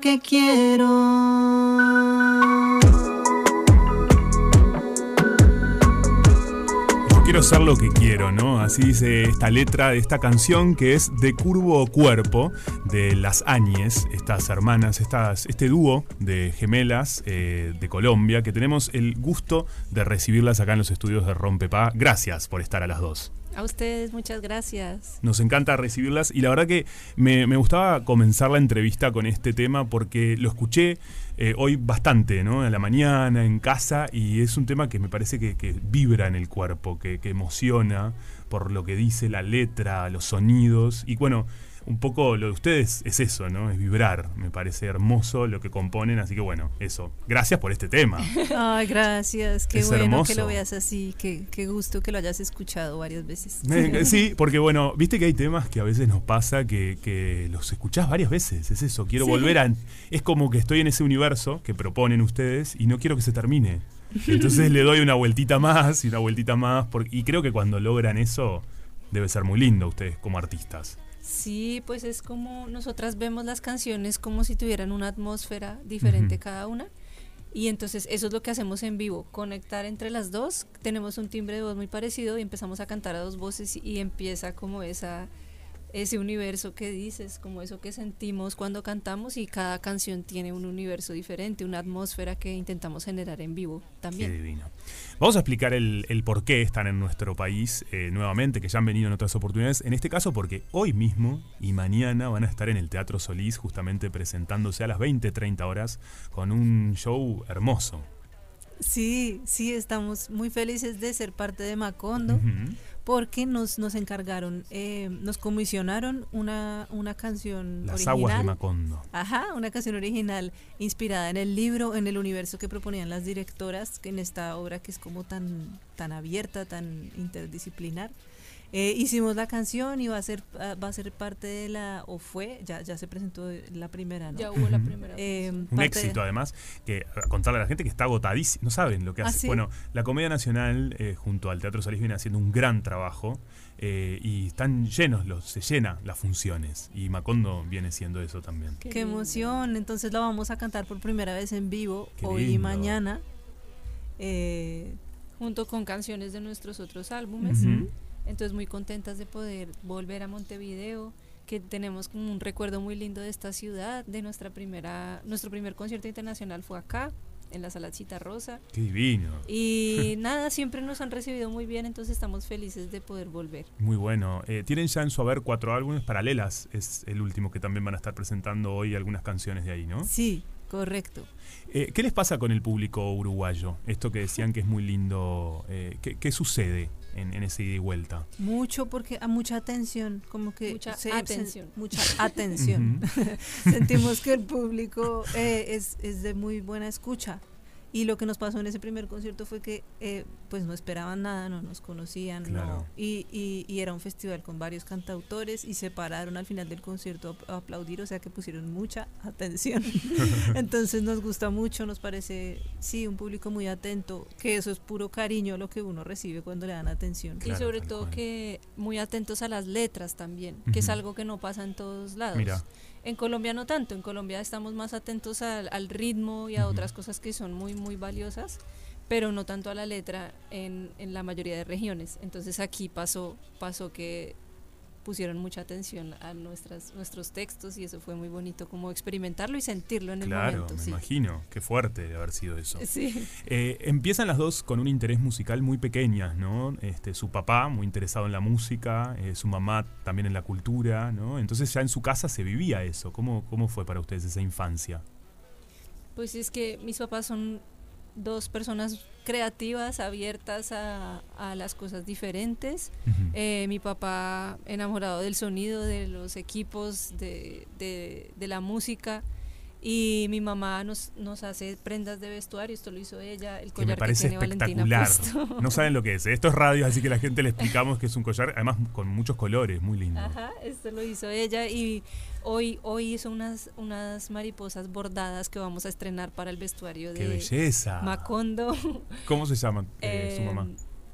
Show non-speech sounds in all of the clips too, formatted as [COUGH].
que quiero. quiero ser lo que quiero, ¿no? Así dice esta letra de esta canción que es de Curvo Cuerpo, de las Áñez, estas hermanas, estas, este dúo de gemelas eh, de Colombia, que tenemos el gusto de recibirlas acá en los estudios de Rompepa. Gracias por estar a las dos. A ustedes, muchas gracias. Nos encanta recibirlas y la verdad que me, gustaba comenzar la entrevista con este tema porque lo escuché eh, hoy bastante, ¿no? En la mañana, en casa, y es un tema que me parece que, que vibra en el cuerpo, que, que emociona por lo que dice la letra, los sonidos. Y bueno, un poco lo de ustedes es eso, ¿no? Es vibrar. Me parece hermoso lo que componen, así que bueno, eso. Gracias por este tema. [LAUGHS] Ay, gracias. Qué bueno que lo veas así. Qué, qué, gusto que lo hayas escuchado varias veces. sí, porque bueno, viste que hay temas que a veces nos pasa que, que los escuchás varias veces. Es eso. Quiero volver a. Es como que estoy en ese universo que proponen ustedes y no quiero que se termine. Entonces le doy una vueltita más y una vueltita más. y creo que cuando logran eso, debe ser muy lindo ustedes como artistas. Sí, pues es como nosotras vemos las canciones como si tuvieran una atmósfera diferente cada una. Y entonces eso es lo que hacemos en vivo, conectar entre las dos. Tenemos un timbre de voz muy parecido y empezamos a cantar a dos voces y empieza como esa ese universo que dices, como eso que sentimos cuando cantamos y cada canción tiene un universo diferente, una atmósfera que intentamos generar en vivo también. Qué divino. Vamos a explicar el, por qué están en nuestro país eh, nuevamente, que ya han venido en otras oportunidades, en este caso porque hoy mismo y mañana van a estar en el Teatro Solís justamente presentándose a las 20, 30 horas con un show hermoso. Sí, sí, estamos muy felices de ser parte de Macondo porque nos, nos encargaron, eh, nos comisionaron una, una canción Las aguas de Macondo. Ajá, una canción original inspirada en el libro, en el universo que proponían las directoras en esta obra que es como tan, tan abierta, tan interdisciplinar. Eh, hicimos la canción y va a ser ah, va a ser parte de la o fue ya ya se presentó la primera ¿no? ya hubo la primera eh, un éxito además que contarle a la gente que está agotadísimo no saben lo que hace. ¿Ah, bueno la comedia nacional eh, junto al teatro Solís viene haciendo un gran trabajo y están llenos los se llena las funciones y Macondo viene siendo eso también. Qué, emoción entonces la vamos a cantar por primera vez en vivo hoy y mañana junto con canciones de nuestros otros álbumes entonces muy contentas de poder volver a Montevideo, que tenemos como un recuerdo muy lindo de esta ciudad, de nuestra primera, nuestro primer concierto internacional fue acá, en la sala Cita Rosa. ¡Qué divino! Y [LAUGHS] nada, siempre nos han recibido muy bien, entonces estamos felices de poder volver. Muy bueno. Eh, tienen ya en su haber cuatro álbumes paralelas, es el último que también van a estar presentando hoy algunas canciones de ahí, ¿no? Sí, correcto. Eh, ¿Qué les pasa con el público uruguayo? Esto que decían que es muy lindo, eh, ¿qué, ¿qué sucede? En, ese ida y vuelta. Mucho porque a mucha atención, como que mucha atención, mucha [LAUGHS] atención. [LAUGHS] Sentimos que el público eh, es, es de muy buena escucha y lo que nos pasó en ese primer concierto fue que eh, pues no esperaban nada, no nos conocían, y, y, era un festival con varios cantautores y se pararon al final del concierto a, aplaudir, o sea que pusieron mucha [LAUGHS] atención. [LAUGHS] Entonces nos gusta mucho, nos parece, sí, un público muy atento, que eso es puro cariño lo que uno recibe cuando le dan atención. y sobre todo que muy atentos a las letras también, que es algo que no pasa en todos lados. Mira. En Colombia no tanto, en Colombia estamos más atentos al, ritmo y a otras cosas que son muy, muy valiosas, pero no tanto a la letra en, en la mayoría de regiones. Entonces aquí pasó, pasó que pusieron mucha atención a nuestras, nuestros textos y eso fue muy bonito como experimentarlo y sentirlo en el momento. Claro, me imagino, qué fuerte de haber sido eso. Sí. Eh, empiezan las dos con un interés musical muy pequeñas, ¿no? Este, su papá muy interesado en la música, eh, su mamá también en la cultura, ¿no? Entonces ya en su casa se vivía eso. ¿Cómo, cómo fue para ustedes esa infancia? Pues es que mis papás son dos personas creativas, abiertas a, las cosas diferentes. Eh, mi papá enamorado del sonido, de los equipos, de, de la música. Y mi mamá nos, nos hace prendas de vestuario, esto lo hizo ella, el collar que, me parece tiene espectacular. No saben lo que es. Esto es radio, así que la gente le [LAUGHS] explicamos que es un collar, además con muchos colores, muy lindo. Ajá, esto lo hizo ella y hoy, hoy hizo unas, unas mariposas bordadas que vamos a estrenar para el vestuario ¡Qué de belleza! Macondo. ¿Cómo se llama eh, su [LAUGHS] mamá?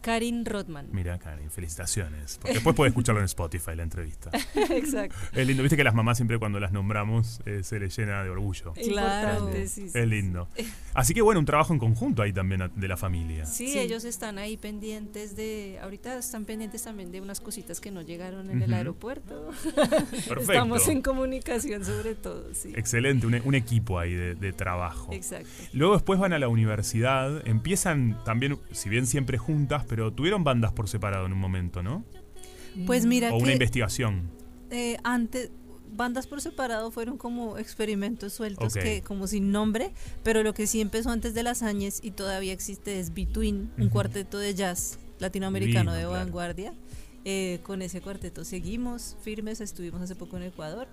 Karin Rodman. Mira, Karin, felicitaciones. Porque después puede escucharlo en Spotify la entrevista. [LAUGHS] Exacto. Es lindo, viste que las mamás siempre cuando las nombramos eh, se les llena de orgullo. Claro, sí, es lindo. Así que bueno, un trabajo en conjunto ahí también de la familia. Sí, ellos están ahí pendientes de, ahorita están pendientes también de unas cositas que no llegaron en el aeropuerto. Perfecto. Estamos en comunicación sobre todo, sí. Excelente, un, equipo ahí de, de trabajo. Exacto. Luego después van a la universidad, empiezan también, si bien siempre juntas, pero tuvieron bandas por separado en un momento, ¿no? Pues mira. O una investigación. Eh, antes, bandas por separado fueron como experimentos sueltos que como sin nombre, pero lo que sí empezó antes de las Añes y todavía existe es Between, un cuarteto de jazz latinoamericano de vanguardia. Eh, con ese cuarteto seguimos firmes, estuvimos hace poco en Ecuador.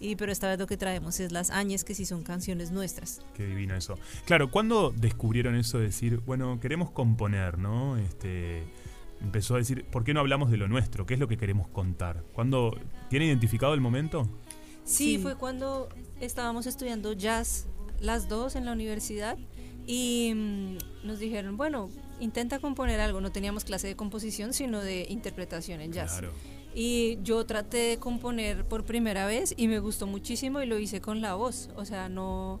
Y pero esta vez lo que traemos es las Añes, que sí son canciones nuestras. Qué divino eso. Claro, ¿cuándo descubrieron eso de decir, bueno, queremos componer, ¿no? Este, empezó a decir, ¿por qué no hablamos de lo nuestro? ¿Qué es lo que queremos contar? ¿Cuándo tiene identificado el momento? Sí, fue cuando estábamos estudiando jazz las dos en la universidad y mm, nos dijeron, bueno, intenta componer algo. No teníamos clase de composición, sino de interpretación en jazz. Y yo traté de componer por primera vez y me gustó muchísimo y lo hice con la voz. O sea, no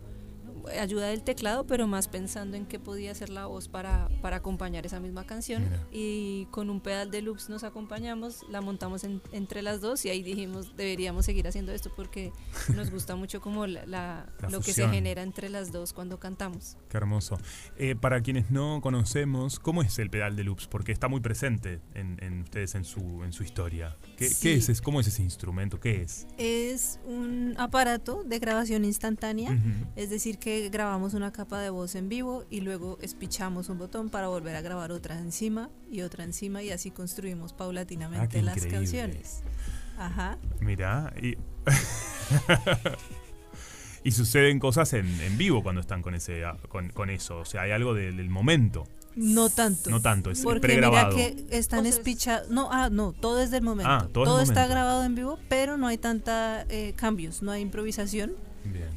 ayuda del teclado, pero más pensando en qué podía ser la voz para, para acompañar esa misma canción. Y con un pedal de loops nos acompañamos, la montamos entre las dos y ahí dijimos, deberíamos seguir haciendo esto porque nos gusta mucho como la, lo que se genera entre las dos cuando cantamos. Qué hermoso. Eh, para quienes no conocemos, ¿cómo es el pedal de loops? Porque está muy presente en, ustedes en su, en su historia. ¿Qué, es, ¿Cómo es ese instrumento? ¿Qué es? Es un aparato de grabación instantánea, es decir, que grabamos una capa de voz en vivo y luego espichamos un botón para volver a grabar otra encima y otra encima y así construimos paulatinamente ah, las canciones. Ajá. Mira, y, [LAUGHS] y suceden cosas en, en, vivo cuando están con ese con, eso, o sea, hay algo del momento. No tanto. No tanto, es Porque pregrabado. mira que están espichados. No, ah, no, todo es del momento. Ah, todo, está grabado en vivo, pero no hay tanta eh, cambios, no hay improvisación.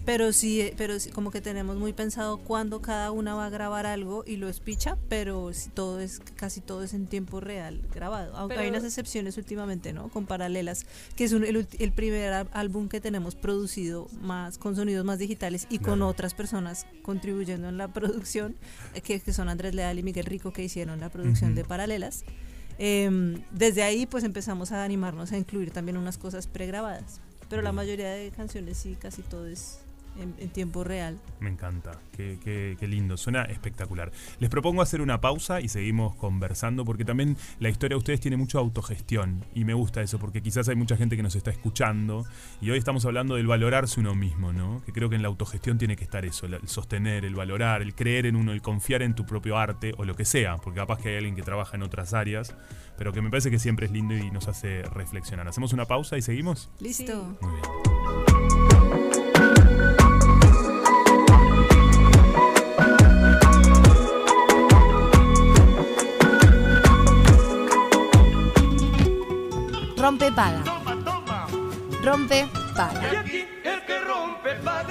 Pero sí, pero sí, como que tenemos muy pensado cuándo cada una va a grabar algo y lo espicha, pero todo es casi todo es en tiempo real grabado. Aunque hay unas excepciones últimamente, ¿no? Con paralelas, que es el, primer álbum que tenemos producido más con sonidos más digitales y con otras personas contribuyendo en la [LAUGHS] producción, eh, que, que, son Andrés Leal y Miguel Rico que hicieron la producción de paralelas. Em, desde ahí pues empezamos a animarnos a incluir también unas cosas pregrabadas. Pero la mayoría de canciones sí, casi todo es en, tiempo real. Me encanta, qué, qué, lindo, suena espectacular. Les propongo hacer una pausa y seguimos conversando porque también la historia de ustedes tiene mucha autogestión y me gusta eso porque quizás hay mucha gente que nos está escuchando y hoy estamos hablando del valorarse uno mismo, ¿no? Que creo que en la autogestión tiene que estar eso, el sostener, el valorar, el creer en uno, el confiar en tu propio arte o lo que sea, porque capaz que hay alguien que trabaja en otras áreas, pero que me parece que siempre es lindo y nos hace reflexionar. ¿Hacemos una pausa y seguimos? Listo. Muy bien. Rompe paga. Rompe paga.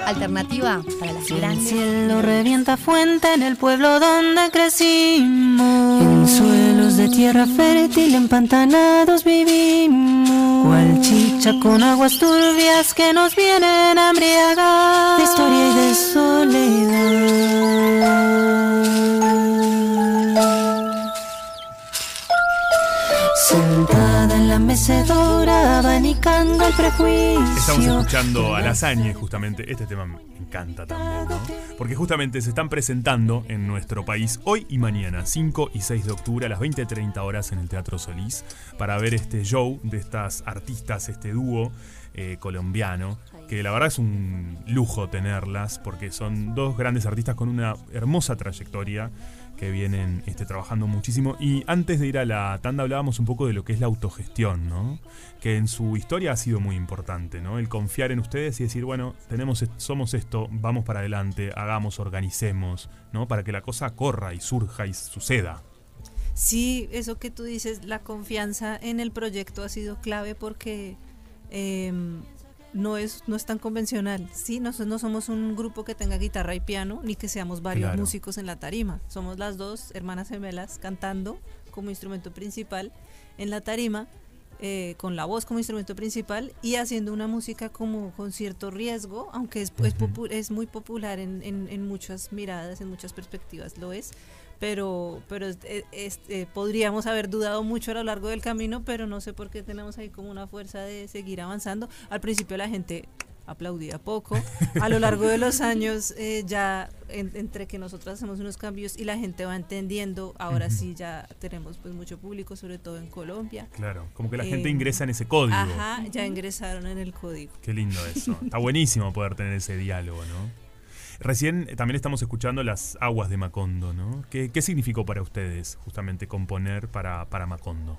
Alternativa para las grandes. El cielo revienta fuente en el pueblo donde crecimos. En suelos de tierra fértil empantanados vivimos. Cual chicha con aguas turbias que nos vienen a embriagar. De historia y de soledad. Abanicando el prejuicio. Estamos escuchando a Lasagne, justamente. Este tema me encanta también, ¿no? Porque justamente se están presentando en nuestro país hoy y mañana, 5 y 6 de octubre, a las 20.30 horas en el Teatro Solís, para ver este show de estas artistas, este dúo eh, colombiano que la verdad es un lujo tenerlas porque son dos grandes artistas con una hermosa trayectoria que vienen este, trabajando muchísimo. Y antes de ir a la tanda hablábamos un poco de lo que es la autogestión, ¿no? Que en su historia ha sido muy importante, ¿no? El confiar en ustedes y decir, bueno, tenemos, somos esto, vamos para adelante, hagamos, organicemos, ¿no? Para que la cosa corra y surja y suceda. Sí, eso que tú dices, la confianza en el proyecto ha sido clave porque em, no es, no es tan convencional. Sí, nosotros no somos un grupo que tenga guitarra y piano, ni que seamos varios músicos en la tarima. Somos las dos hermanas gemelas cantando como instrumento principal en la tarima, eh, con la voz como instrumento principal y haciendo una música como con cierto riesgo, aunque es, es, es muy popular en, en, en, muchas miradas, en muchas perspectivas, lo es. Pero, pero eh, podríamos haber dudado mucho a lo largo del camino, pero no sé por qué tenemos ahí como una fuerza de seguir avanzando. Al principio la gente aplaudía poco. A lo largo de los años, eh, ya entre que nosotros hacemos unos cambios y la gente va entendiendo, ahora sí ya tenemos pues mucho público, sobre todo en Colombia. Claro, como que la gente eh, ingresa en ese código. Ajá, ya ingresaron en el código. Qué lindo eso. Está buenísimo poder tener ese diálogo, ¿no? Recién eh, también estamos escuchando las aguas de Macondo, ¿no? ¿Qué, qué significó para ustedes justamente componer para, para Macondo?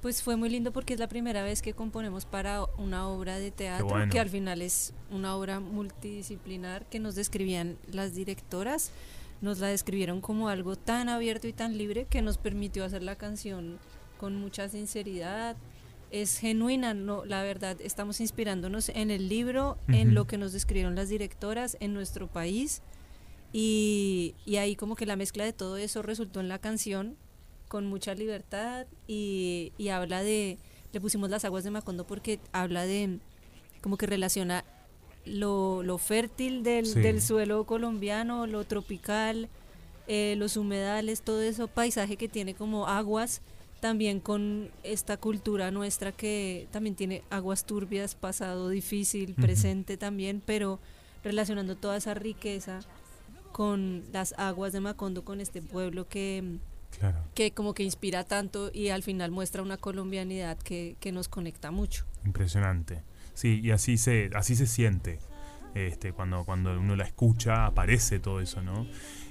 Pues fue muy lindo porque es la primera vez que componemos para una obra de teatro, que al final es una obra multidisciplinar que nos describían las directoras, nos la describieron como algo tan abierto y tan libre que nos permitió hacer la canción con mucha sinceridad. Es genuina, no, la verdad, estamos inspirándonos en el libro, en lo que nos describieron las directoras, en nuestro país. Y, y ahí como que la mezcla de todo eso resultó en la canción con mucha libertad y, habla de, le pusimos las aguas de Macondo porque habla de, como que relaciona lo, lo fértil del, del, suelo colombiano, lo tropical, eh, los humedales, todo eso paisaje que tiene como aguas, también con esta cultura nuestra que también tiene aguas turbias, pasado difícil, presente también, pero relacionando toda esa riqueza con las aguas de Macondo, con este pueblo que que como que inspira tanto y al final muestra una colombianidad que, que, nos conecta mucho. Impresionante. Sí, y así se, así se siente. Este, cuando, cuando uno la escucha, aparece todo eso, ¿no?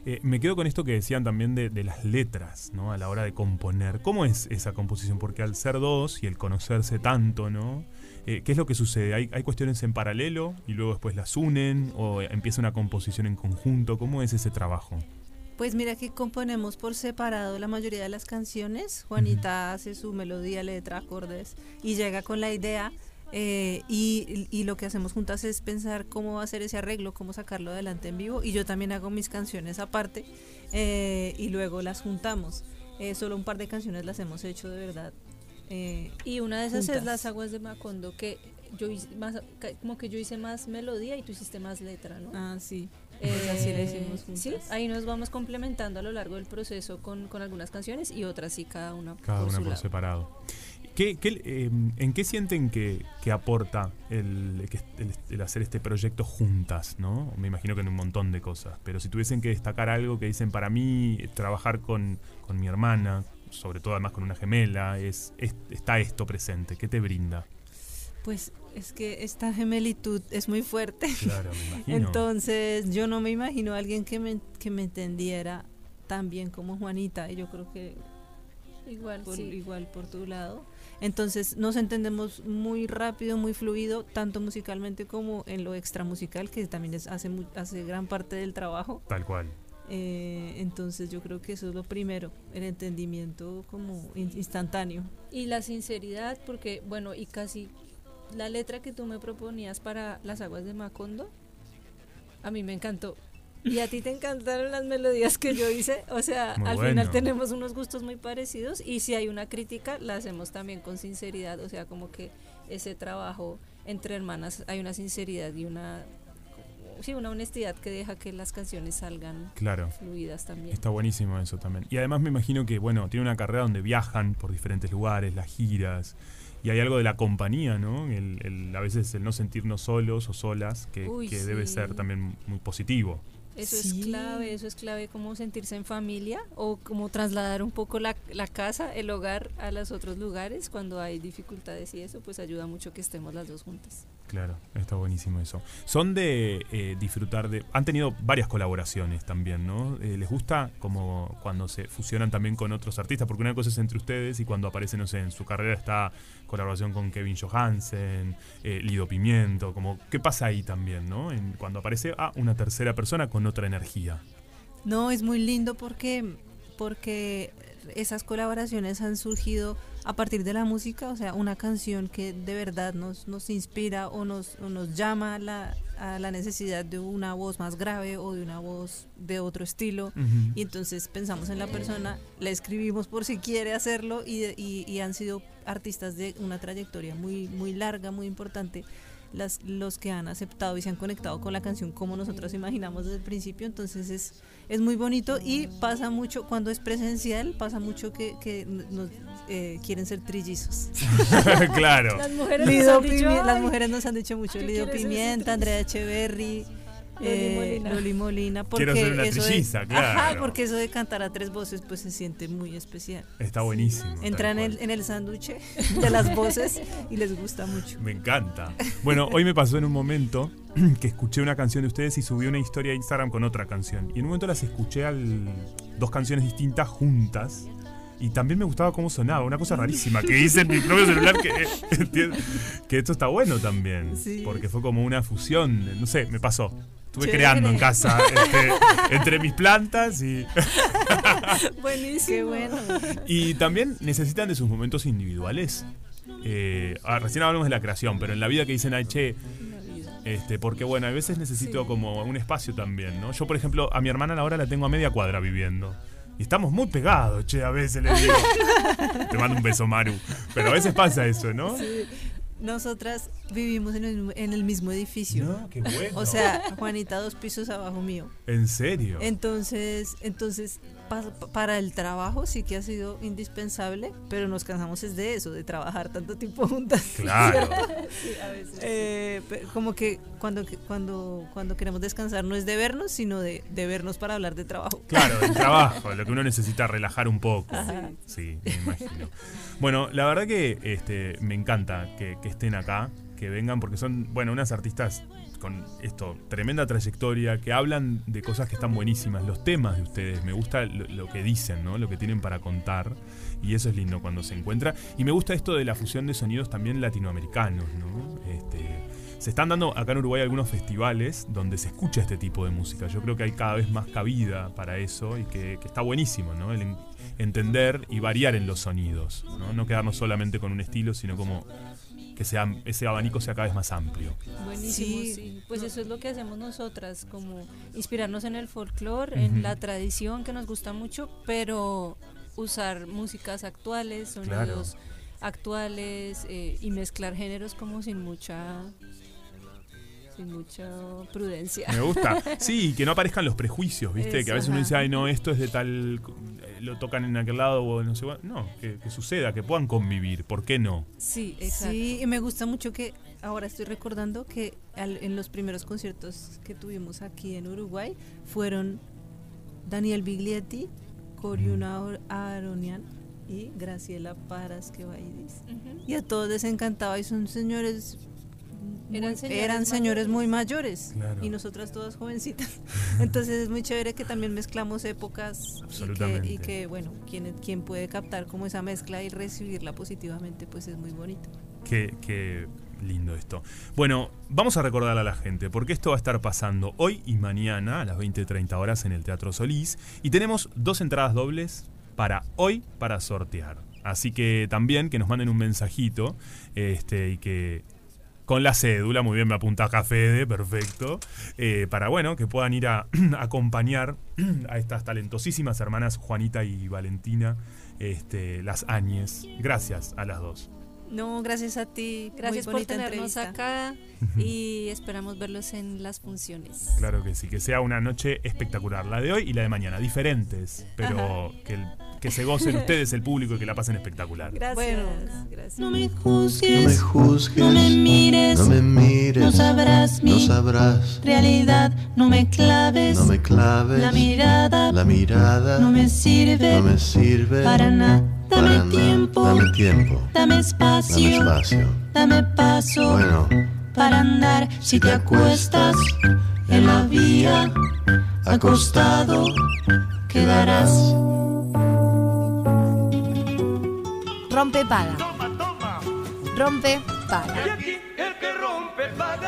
Eh, me quedo con esto que decían también de, de, las letras, ¿no? A la hora de componer. ¿Cómo es esa composición? Porque al ser dos y el conocerse tanto, ¿no? Eh, ¿Qué es lo que sucede? ¿Hay, ¿Hay cuestiones en paralelo y luego después las unen o empieza una composición en conjunto? ¿Cómo es ese trabajo? Pues mira que componemos por separado la mayoría de las canciones. Juanita hace su melodía, letra, acordes y llega con la idea. Eh, y, y, lo que hacemos juntas es pensar cómo va a ser ese arreglo, cómo sacarlo adelante en vivo. Y yo también hago mis canciones aparte eh, y luego las juntamos. Eh, solo un par de canciones las hemos hecho de verdad. y una de esas es Las Aguas de Macondo, que yo hice más, como que yo hice más melodía y tú hiciste más letra, ¿no? Ah, sí. Pues así lo hicimos juntas. Sí, ahí nos vamos complementando a lo largo del proceso con, con algunas canciones y otras sí, cada una cada por una por separado. ¿Qué, qué, eh, ¿En qué sienten que, que aporta el, el, el, hacer este proyecto juntas? ¿no? Me imagino que en un montón de cosas, pero si tuviesen que destacar algo que dicen para mí, trabajar con, con mi hermana, sobre todo además con una gemela, es, es, está esto presente, ¿qué te brinda? Pues es que esta gemelitud es muy fuerte. Claro, me [LAUGHS] imagino. Entonces, yo no me imagino a alguien que me, que me entendiera tan bien como Juanita. Y yo creo que igual por, igual por tu lado. Entonces, nos entendemos muy rápido, muy fluido, tanto musicalmente como en lo extramusical, que también es, hace, hace gran parte del trabajo. Tal cual. Eh, entonces yo creo que eso es lo primero, el entendimiento como instantáneo. Y la sinceridad, porque bueno, y casi la letra que tú me proponías para Las Aguas de Macondo, a mí me encantó. Y a ti te encantaron las melodías que yo hice. O sea, al final tenemos unos gustos muy parecidos y si hay una crítica, la hacemos también con sinceridad. O sea, como que ese trabajo entre hermanas hay una sinceridad y una sí, una honestidad que deja que las canciones salgan claro. fluidas también. Está buenísimo eso también. Y además me imagino que, bueno, tiene una carrera donde viajan por diferentes lugares, las giras y hay algo de la compañía, ¿no? El, a veces el no sentirnos solos o solas, que, debe ser también muy positivo. Eso es clave, eso es clave, como sentirse en familia o como trasladar un poco la, la, casa, el hogar a los otros lugares cuando hay dificultades y eso, pues ayuda mucho que estemos las dos juntas. Claro, está buenísimo eso. Son de eh, disfrutar de... Han tenido varias colaboraciones también, ¿no? Eh, ¿Les gusta como cuando se fusionan también con otros artistas? Porque una cosa es entre ustedes y cuando aparece, no sé, en su carrera está colaboración con Kevin Johansen, eh, Lido Pimiento, como ¿qué pasa ahí también, ¿no? En, cuando aparece ah, una tercera persona con otra energía. No, es muy lindo porque, porque esas colaboraciones han surgido a partir de la música, o sea, una canción que de verdad nos, nos inspira o nos, nos llama a la, a la necesidad de una voz más grave o de una voz de otro estilo. Y entonces pensamos en la persona, la escribimos por si quiere hacerlo y, y, y han sido artistas de una trayectoria muy, muy larga, muy importante las, los que han aceptado y se han conectado con la canción como nosotros imaginamos desde el principio. Entonces es, es muy bonito y pasa mucho, cuando es presencial, pasa mucho que, que nos eh, quieren ser trillizos. [LAUGHS] claro. Las mujeres, nos han dicho, las mujeres nos han dicho mucho. Lido Pimienta, Andrea Echeverry. Eh, Loli Molina. porque Quiero ser una eso trilliza, de, claro. Ajá, porque eso de cantar a tres voces pues se siente muy especial. Está buenísimo. Entra en el, en el sándwich de las voces y les gusta mucho. Me encanta. Bueno, hoy me pasó en un momento que escuché una canción de ustedes y subí una historia a Instagram con otra canción. Y en un momento las escuché al dos canciones distintas juntas. Y también me gustaba cómo sonaba, una cosa rarísima que hice en mi propio celular que, que esto está bueno también. Sí. Porque fue como una fusión, no sé, me pasó. Estuve Chévere. creando en casa este, [LAUGHS] entre mis plantas y... [LAUGHS] Buenísimo. Qué bueno. Y también necesitan de sus momentos individuales. Eh, ah, recién hablamos de la creación, pero en la vida que dicen, ay, che, este, porque bueno, a veces necesito como un espacio también, ¿no? Yo, por ejemplo, a mi hermana ahora la tengo a media cuadra viviendo. Y estamos muy pegados, che, a veces le digo. [LAUGHS] Te mando un beso, Maru. Pero a veces pasa eso, ¿no? Sí. Nosotras vivimos en el, en el mismo edificio. No, qué bueno. O sea, Juanita dos pisos abajo mío. ¿En serio? Entonces, entonces pa- para el trabajo sí que ha sido indispensable, pero nos cansamos es de eso, de trabajar tanto tiempo juntas. [LAUGHS] Claro. [LAUGHS] Sí, a veces. Eh, como que cuando, cuando, cuando queremos descansar no es de vernos, sino de, de vernos para hablar de trabajo. Claro, el [LAUGHS] trabajo, lo que uno necesita relajar un poco. Ajá. Sí, me imagino. Bueno, la verdad que este, me encanta que, que estén acá, que vengan, porque son, bueno, unas artistas con esto, tremenda trayectoria, que hablan de cosas que están buenísimas. Los temas de ustedes, me gusta lo, que dicen, ¿no? Lo que tienen para contar. Y eso es lindo cuando se encuentra. Y me gusta esto de la fusión de sonidos también latinoamericanos, ¿no? Este, se están dando acá en Uruguay algunos festivales donde se escucha este tipo de música. Yo creo que hay cada vez más cabida para eso y que, que está buenísimo, ¿no? El en- entender y variar en los sonidos. No quedarnos solamente con un estilo, sino como que sea, ese abanico sea cada vez más amplio. Buenísimo, Sí. sí. Pues eso es lo que hacemos nosotras, como inspirarnos en el folclore, en la tradición que nos gusta mucho, pero usar músicas actuales, Claro. sonidos actuales eh, y mezclar géneros como sin mucha sin mucha prudencia. Me gusta. [LAUGHS] Sí, que no aparezcan los prejuicios, ¿viste? que a veces uno dice, ay, no, esto es de tal. eh, Lo tocan en aquel lado o no sé. cuál". No, que, que suceda, que puedan convivir. ¿Por qué no? Sí, exacto. Sí, y me gusta mucho que ahora estoy recordando que al- en los primeros conciertos que tuvimos aquí en Uruguay fueron Daniel Biglietti, Coriuna Or- Aronian y Graciela Paras que Baidis. Ujú. Y a todos les encantaba y son señores Eran señores eran señores mayores. muy mayores Claro. y nosotras todas jovencitas. [LAUGHS] Entonces es muy chévere que también mezclamos épocas y que, Absolutamente. y que, bueno, quien, quien puede captar como esa mezcla y recibirla positivamente, pues es muy bonito. Qué, qué lindo esto. Bueno, vamos a recordar a la gente, porque esto va a estar pasando hoy y mañana a las 20.30 horas en el Teatro Solís. Y tenemos dos entradas dobles para hoy para sortear. Así que también que nos manden un mensajito este, y que con la cédula, muy bien, me apunta acá Fede, perfecto, eh, para bueno, que puedan ir a [CLEARS THROAT] acompañar [CLEARS THROAT] a estas talentosísimas hermanas Juanita y Valentina, este, las Áñez. Gracias a las dos. No, gracias a ti. Gracias por tenernos entrevista. acá y esperamos verlos en las funciones. Claro que sí, que sea una noche espectacular, la de hoy y la de mañana, diferentes, pero que, el- que se gocen [LAUGHS] ustedes, el público, y que la pasen espectacular. Gracias. Bueno, gracias. No me juzgues, No me juzgues, no me mires, no me mires, no sabrás no mi sabrás, realidad, no me claves, no me claves, la mirada la mirada no me sirve no me sirve para nada. Dame tiempo, dame tiempo, dame dame espacio, espacio. dame paso Bueno, para andar. Si te acuestas en la vía, acostado quedarás. Rompe paga. Rompe paga.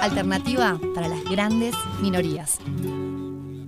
Alternativa para las grandes minorías.